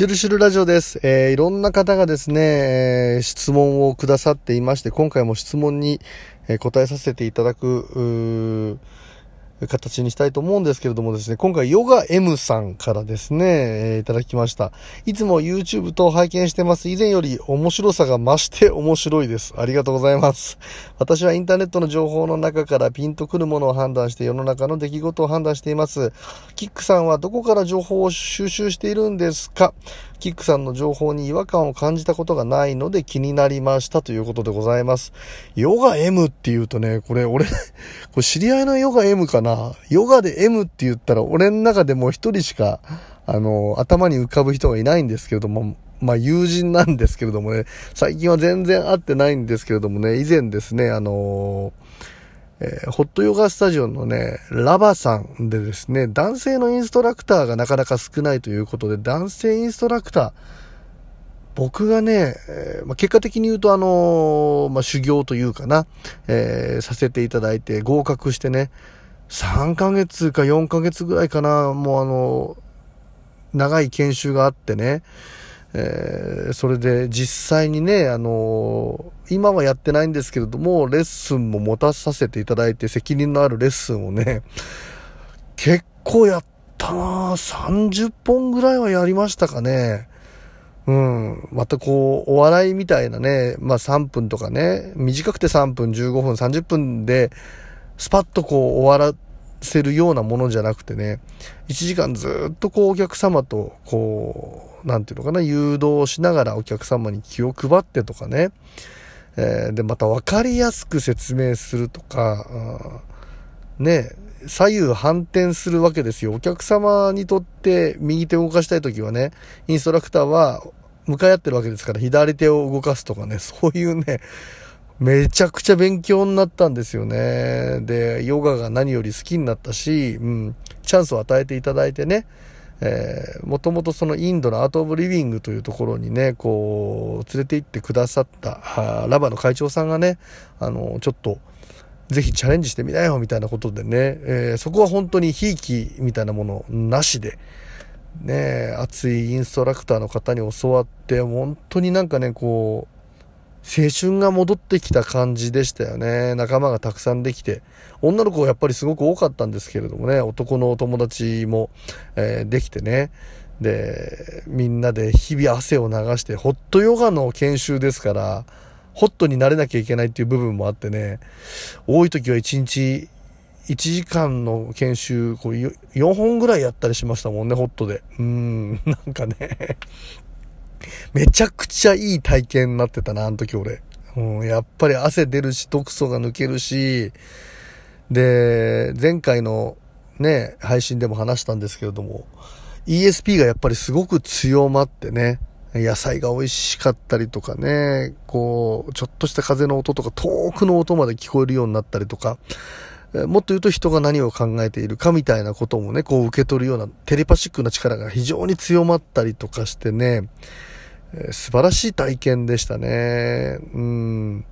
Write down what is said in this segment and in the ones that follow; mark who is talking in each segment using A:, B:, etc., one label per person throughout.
A: シュルシュルラジオです。えーいろんな方がですね、えー質問をくださっていまして、今回も質問に、えー答えさせていただく、形にしたいと思うんですけれどもですね、今回ヨガ M さんからですね、えーいただきました。いつも YouTube と拝見してます。以前より面白さが増して 面白いです。ありがとうございます。私はインターネットの情報の中からピンとくるものを判断して世の中の出来事を判断しています。キックさんはどこから情報を収集しているんですか？キックさんの情報に違和感を感じたことがないので気になりましたということでございます。ヨガ M って言うとね、これ俺、知り合いのヨガ M かな？ヨガで M って言ったら俺の中でもう一人しか、あの、頭に浮かぶ人がいないんですけれども、まあ友人なんですけれどもね、最近は全然会ってないんですけれどもね、以前ですね、あのえーホットヨガスタジオのね、ラバさんでですね、男性のインストラクターがなかなか少ないということで、男性インストラクター、僕がね、えーまあ、結果的に言うとあのーまあ、修行というかな、えーさせていただいて合格してね、3ヶ月か4ヶ月ぐらいかな、もうあの長い研修があってね、えーそれで実際にね、あのー今はやってないんですけれども、レッスンも持たさせていただいて、責任のあるレッスンをね、結構やったな30本ぐらいはやりましたかね。うん。またこう、お笑いみたいなね、まあ3分とかね、短くて3分、15分、30分で、スパッとこう終わらせるようなものじゃなくてね、1時間ずっとこうお客様と、こう、なんていうのかな、誘導しながらお客様に気を配ってとかね、えーで、また分かりやすく説明するとか、うんね、左右反転するわけですよ。お客様にとって右手を動かしたいときはね、インストラクターは向かい合ってるわけですから、左手を動かすとかね、そういうね、めちゃくちゃ勉強になったんですよね。で、ヨガが何より好きになったし、うん、チャンスを与えていただいてね、えー、もともとそのインドのアート・オブ・リビングというところにね、こう、連れて行ってくださった、ラバの会長さんがね、あの、ちょっと、ぜひチャレンジしてみなよ、みたいなことでね、えーそこは本当にひいきみたいなものなしで、ね、熱いインストラクターの方に教わって、本当になんかね、こう、青春が戻ってきた感じでしたよね。仲間がたくさんできて。女の子がやっぱりすごく多かったんですけれどもね、男のお友達も、えーできてね。で、みんなで日々汗を流して、ホットヨガの研修ですから、ホットになれなきゃいけないっていう部分もあってね、多い時は1日1時間の研修、こう4本ぐらいやったりしましたもんね、ホットで。うーん、なんかね、めちゃくちゃいい体験になってたな、あの時俺。うん、やっぱり汗出るし、毒素が抜けるし、で、前回のね、配信でも話したんですけれども、ESP がやっぱりすごく強まってね、野菜が美味しかったりとかね、こう、ちょっとした風の音とか遠くの音まで聞こえるようになったりとか、もっと言うと人が何を考えているかみたいなこともね、こう受け取るようなテレパシックな力が非常に強まったりとかしてね、素晴らしい体験でしたね。うん。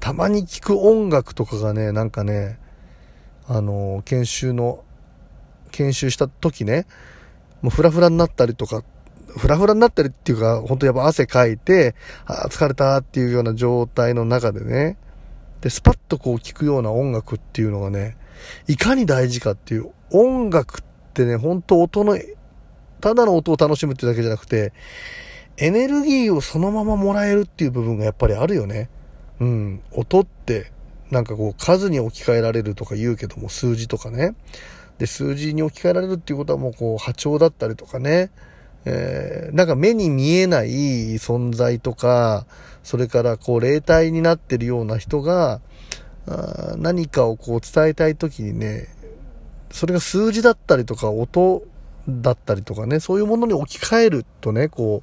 A: たまに聞く音楽とかがね、なんかね、あの研修の、研修した時ね、もうフラフラになったりとか、フラフラになったりっていうか、本当やっぱ汗かいて、あ疲れたっていうような状態の中でね、で、スパッとこう聞くような音楽っていうのがね、いかに大事かっていう、音楽ってね、本当音の、ただの音を楽しむってだけじゃなくて、エネルギーをそのままもらえるっていう部分がやっぱりあるよね。うん。音って、なんかこう数に置き換えられるとか言うけども、数字とかね。で、数字に置き換えられるっていうことはもうこう波長だったりとかね。えーなんか目に見えない存在とか、それからこう霊体になってるような人が、あ何かをこう伝えたいときにね、それが数字だったりとか音だったりとかね、そういうものに置き換えるとね、こ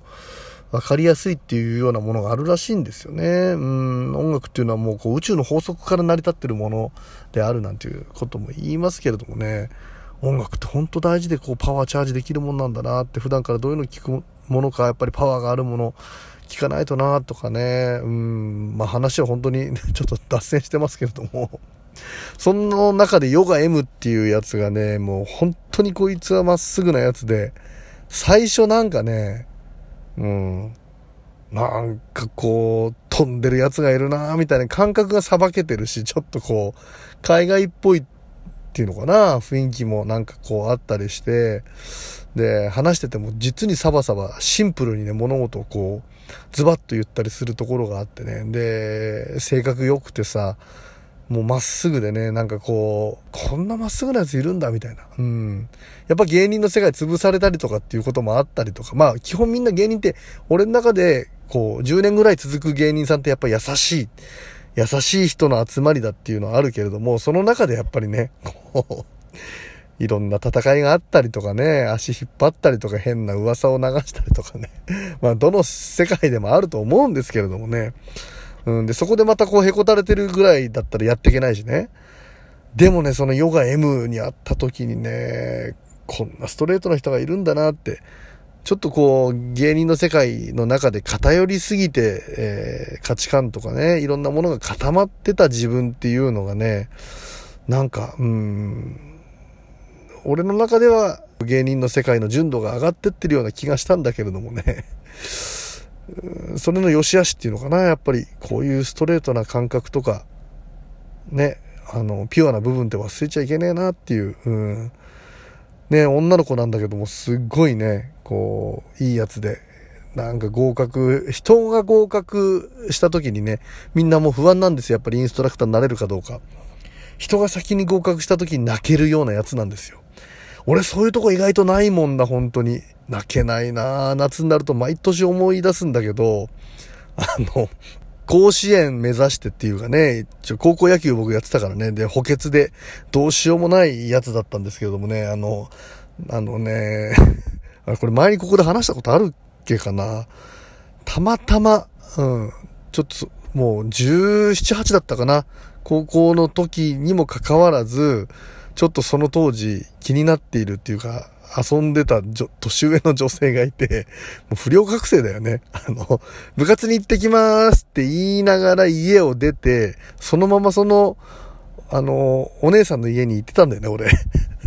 A: う、わかりやすいっていうようなものがあるらしいんですよね。うん、音楽っていうのはもうこう宇宙の法則から成り立ってるものであるなんていうことも言いますけれどもね、音楽って本当大事でこうパワーチャージできるもんなんだなって普段からどういうの聞くものかやっぱりパワーがあるもの聞かないとなとかね、うん、まあ話は本当にね ちょっと脱線してますけれども、その中でヨガ M っていうやつがね、もう本当にこいつはまっすぐなやつで、最初なんかね、うん。なんかこう、飛んでるやつがいるなみたいな感覚がさばけてるし、ちょっとこう、海外っぽいっっていうのかな？雰囲気もなんかこうあったりして、で、話してても実にサバサバ、シンプルにね、物事をこう、ズバッと言ったりするところがあってね。で、性格良くてさ、もうまっすぐでね、なんかこう、こんなまっすぐなやついるんだみたいな。うん。やっぱ芸人の世界潰されたりとかっていうこともあったりとか、まあ基本みんな芸人って、俺の中で、こう、10年ぐらい続く芸人さんってやっぱ優しい、優しい人の集まりだっていうのはあるけれども、その中でやっぱりね、こう、いろんな戦いがあったりとかね、足引っ張ったりとか変な噂を流したりとかね。まあどの世界でもあると思うんですけれどもね。うん、で、そこでまたこうへこたれてるぐらいだったらやっていけないしね。でもね、そのヨガ M に会った時にね、こんなストレートな人がいるんだなって、ちょっとこう、芸人の世界の中で偏りすぎて、えー価値観とかね、いろんなものが固まってた自分っていうのがね、なんか、うん、俺の中では芸人の世界の純度が上がってってるような気がしたんだけれどもね。それの良し悪しっていうのかな、やっぱりこういうストレートな感覚とか、ね、あの、ピュアな部分って忘れちゃいけねえなっていう、うん。ね、女の子なんだけども、すっごいね、こう、いいやつで、なんか合格、人が合格した時にね、みんなもう不安なんですよ。やっぱりインストラクターになれるかどうか。人が先に合格した時に泣けるようなやつなんですよ。俺そういうとこ意外とないもんだ、本当に。泣けないな夏になると毎年思い出すんだけど、あの、甲子園目指してっていうかね、一応高校野球僕やってたからね、で、補欠でどうしようもないやつだったんですけれどもね、あの、あのね、あこれ前にここで話したことあるっけかな。たまたま、うん、ちょっと、もう17、8だったかな。高校の時にもかかわらず、ちょっとその当時気になっているっていうか、遊んでた年上の女性がいて、もう不良学生だよね。あの、部活に行ってきますって言いながら家を出て、そのままその、あの、お姉さんの家に行ってたんだよね、俺。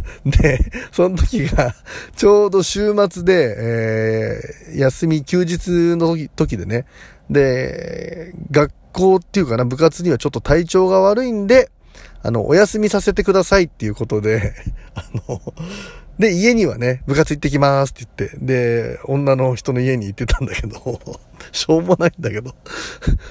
A: で、その時が、ちょうど週末で、えー休み、休日の時時でね。で、学校っていうかな、部活にはちょっと体調が悪いんで、あの、お休みさせてくださいっていうことで、あの、で、家にはね、部活行ってきますって言って、で、女の人の家に行ってたんだけど、しょうもないんだけど、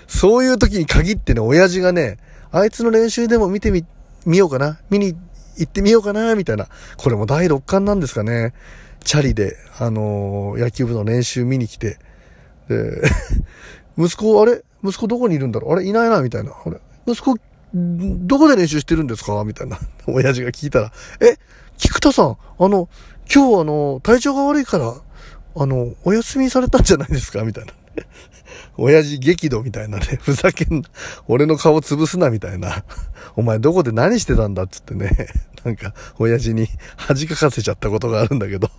A: そういう時に限ってね、親父がね、あいつの練習でも見てみ、見ようかな見に行ってみようかなみたいな。これも第6巻なんですかね。チャリで、あのー野球部の練習見に来て、で、息子、あれ？息子どこにいるんだろう？あれいないなみたいな。あれ？息子、どこで練習してるんですか？みたいな。親父が聞いたら、え、菊田さん、あの、今日あの、体調が悪いから、あの、お休みされたんじゃないですか？みたいな。親父激怒みたいなね。ふざけんな。俺の顔潰すなみたいな。お前どこで何してたんだっつってね。なんか、親父に恥かかせちゃったことがあるんだけど。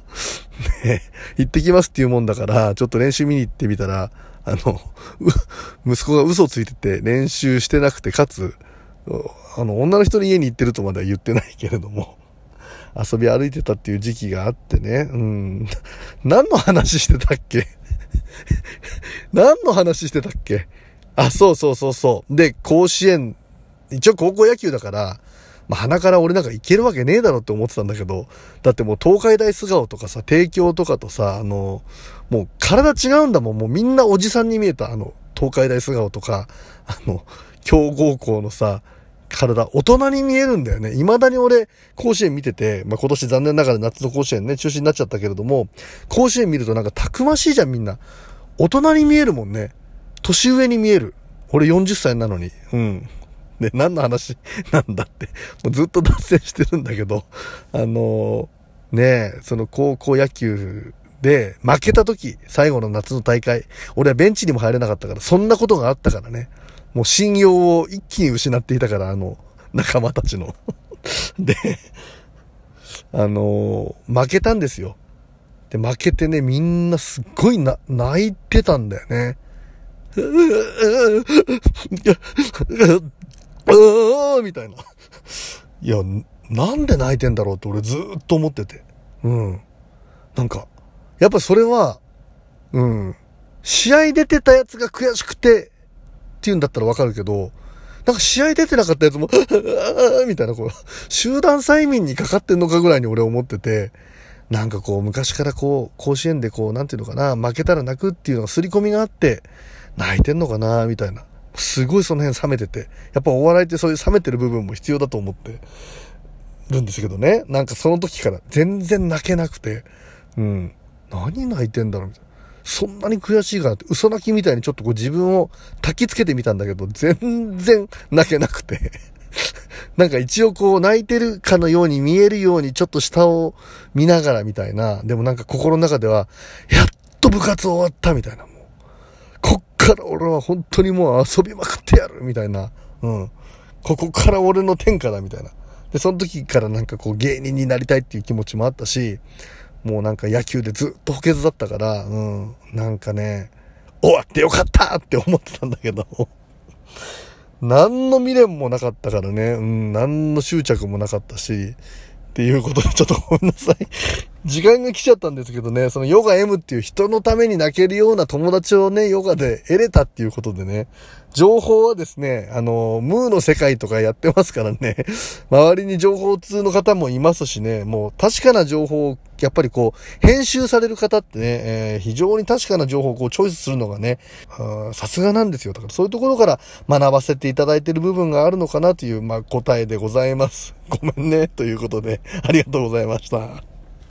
A: ね行ってきますっていうもんだから、ちょっと練習見に行ってみたら、あの、息子が嘘ついてて練習してなくて、かつ、あの、女の人の家に行ってるとまでは言ってないけれども、遊び歩いてたっていう時期があってね、うん。何の話してたっけ？何の話してたっけ？あ、そうそうそうそう。で、甲子園、一応高校野球だから、まあ、鼻から俺なんか行けるわけねえだろって思ってたんだけど、だってもう東海大菅生とかさ、帝京とかとさ、あの、もう体違うんだもん。もうみんなおじさんに見えた。あの、東海大菅生とか、あの、強豪校のさ、体、大人に見えるんだよね。未だに俺、甲子園見てて、まあ、今年残念ながら夏の甲子園ね、中止になっちゃったけれども、甲子園見るとなんかたくましいじゃん、みんな。大人に見えるもんね。年上に見える。俺40歳なのに。うん。で、何の話？なんだって。もうずっと脱線してるんだけど、あのーねえ、その高校野球で負けた時、最後の夏の大会、俺はベンチにも入れなかったから、そんなことがあったからね。もう信用を一気に失っていたから、あの、仲間たちの。で、あのー負けたんですよ。で、負けてね、みんなすっごいな、泣いてたんだよね。うーみたいな。いや、なんで泣いてんだろうって俺ずっと思ってて。うん。なんか、やっぱそれは、うん。試合出てたやつが悔しくてっていうんだったらわかるけど、なんか試合出てなかったやつも みたいな、こう、集団催眠にかかってんのかぐらいに俺思ってて、なんかこう、昔からこう、甲子園でこう、なんていうのかな、負けたら泣くっていうのが刷り込みがあって、泣いてんのかな、みたいな。すごいその辺冷めてて、やっぱお笑いってそういう冷めてる部分も必要だと思ってるんですけどね。なんかその時から全然泣けなくて、うん。何泣いてんだろうみたいな。そんなに悔しいかなって、嘘泣きみたいにちょっとこう自分を焚きつけてみたんだけど、全然泣けなくて なんか一応こう泣いてるかのように見えるようにちょっと下を見ながらみたいな。でもなんか心の中では、やっと部活終わったみたいな。もう、こっから俺は本当にもう遊びまくってやるみたいな。うん。ここから俺の天下だみたいな。で、その時からなんかこう芸人になりたいっていう気持ちもあったし、もうなんか野球でずっと補欠だったから、うん、なんかね、終わってよかったって思ってたんだけど、何の未練もなかったからね、うん、何の執着もなかったし、っていうことでちょっとごめんなさい。時間が来ちゃったんですけどね、そのヨガ M っていう人のために泣けるような友達をね、ヨガで得れたっていうことでね、情報はですね、あの、ムーの世界とかやってますからね、周りに情報通の方もいますしね、もう確かな情報を、やっぱりこう、編集される方ってね、えー、非常に確かな情報をこうチョイスするのがね、さすがなんですよ。だからそういうところから学ばせていただいてる部分があるのかなという、まあ、答えでございます。ごめんね、ということで、ありがとうございました。